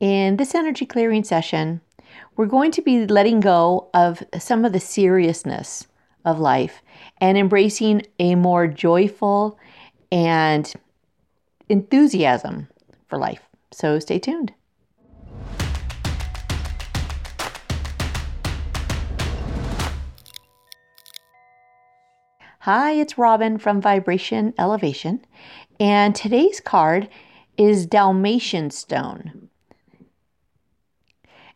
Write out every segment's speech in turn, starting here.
In this energy clearing session, we're going to be letting go of some of the seriousness of life and embracing a more joyful and enthusiasm for life. So stay tuned. Hi, it's Robin from Vibration Elevation, and today's card is Dalmatian Stone.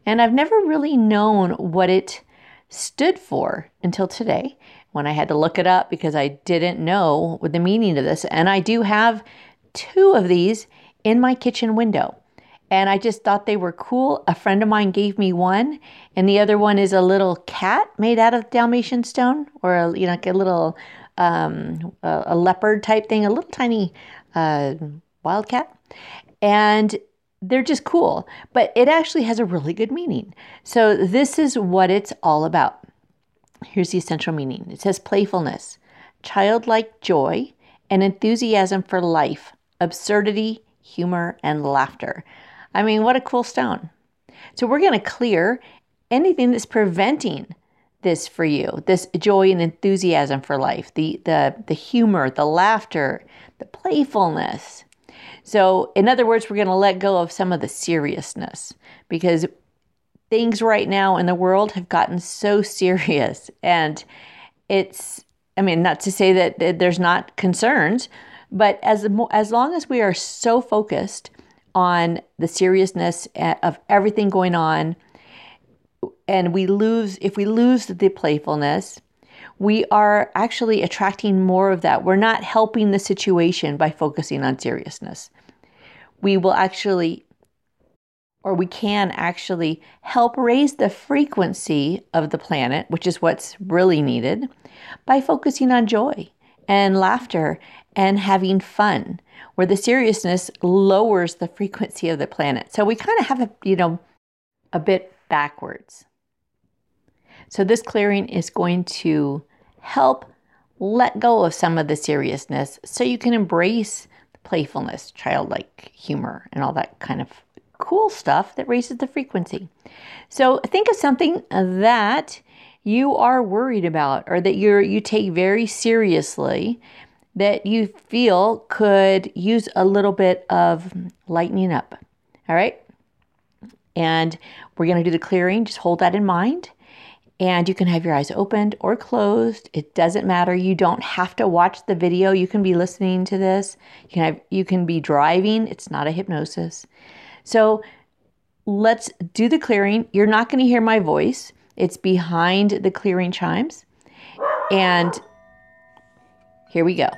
And I've never really known what it stood for until today when I had to look it up because I didn't know what the meaning of this. And I do have two of these in my kitchen window. And I just thought they were cool. A friend of mine gave me one, and the other one is a little cat made out of Dalmatian stone, or a, you know, like a little um, a, leopard type thing, a little tiny uh, wildcat. And they're just cool, but it actually has a really good meaning. So, this is what it's all about. Here's the essential meaning it says playfulness, childlike joy, and enthusiasm for life, absurdity, humor, and laughter. I mean, what a cool stone. So, we're going to clear anything that's preventing this for you this joy and enthusiasm for life the the the humor the laughter the playfulness so, in other words, we're going to let go of some of the seriousness because things right now in the world have gotten so serious. And it's, I mean, not to say that there's not concerns, but as, as long as we are so focused on the seriousness eh, of everything going on, and we lose, if we lose the playfulness, we are actually attracting more of that. We're not helping the situation by focusing on seriousness. We will actually, or we can actually help raise the frequency of the planet, which is what's really needed, by focusing on joy and laughter and having fun, where the seriousness lowers the frequency of the planet. So we kind of have a, you know, a bit backwards. So, this clearing is going to help let go of some of the seriousness so you can embrace playfulness, childlike humor, and all that kind of cool stuff that raises the frequency. So, think of something that you are worried about or that you you take very seriously that you feel could use a little bit of lightening up. All right? And we're going to do the clearing. Just hold that in mind and you can have your eyes opened or closed. It doesn't matter. You don't have to watch the video. You can be listening to this. You can have you can be driving. It's not a hypnosis. So let's do the clearing. You're not going to hear my voice. It's behind the clearing chimes. And here we go.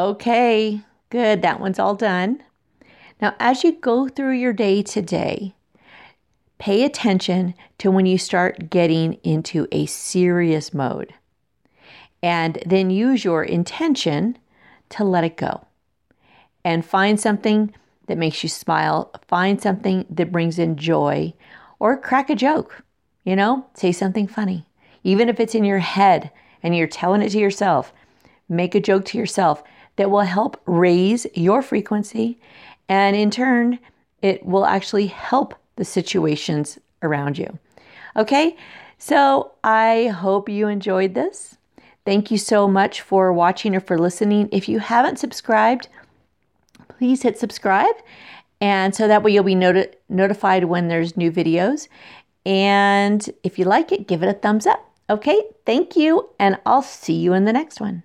Okay, good. That one's all done. Now, as you go through your day today, pay attention to when you start getting into a serious mode. And then use your intention to let it go. And find something that makes you smile. Find something that brings in joy or crack a joke. You know, say something funny. Even if it's in your head and you're telling it to yourself, make a joke to yourself that will help raise your frequency. And in turn, it will actually help the situations around you. Okay, so I hope you enjoyed this. Thank you so much for watching or for listening. If you haven't subscribed, please hit subscribe. And so that way you'll be noti- notified when there's new videos. And if you like it, give it a thumbs up. Okay, thank you, and I'll see you in the next one.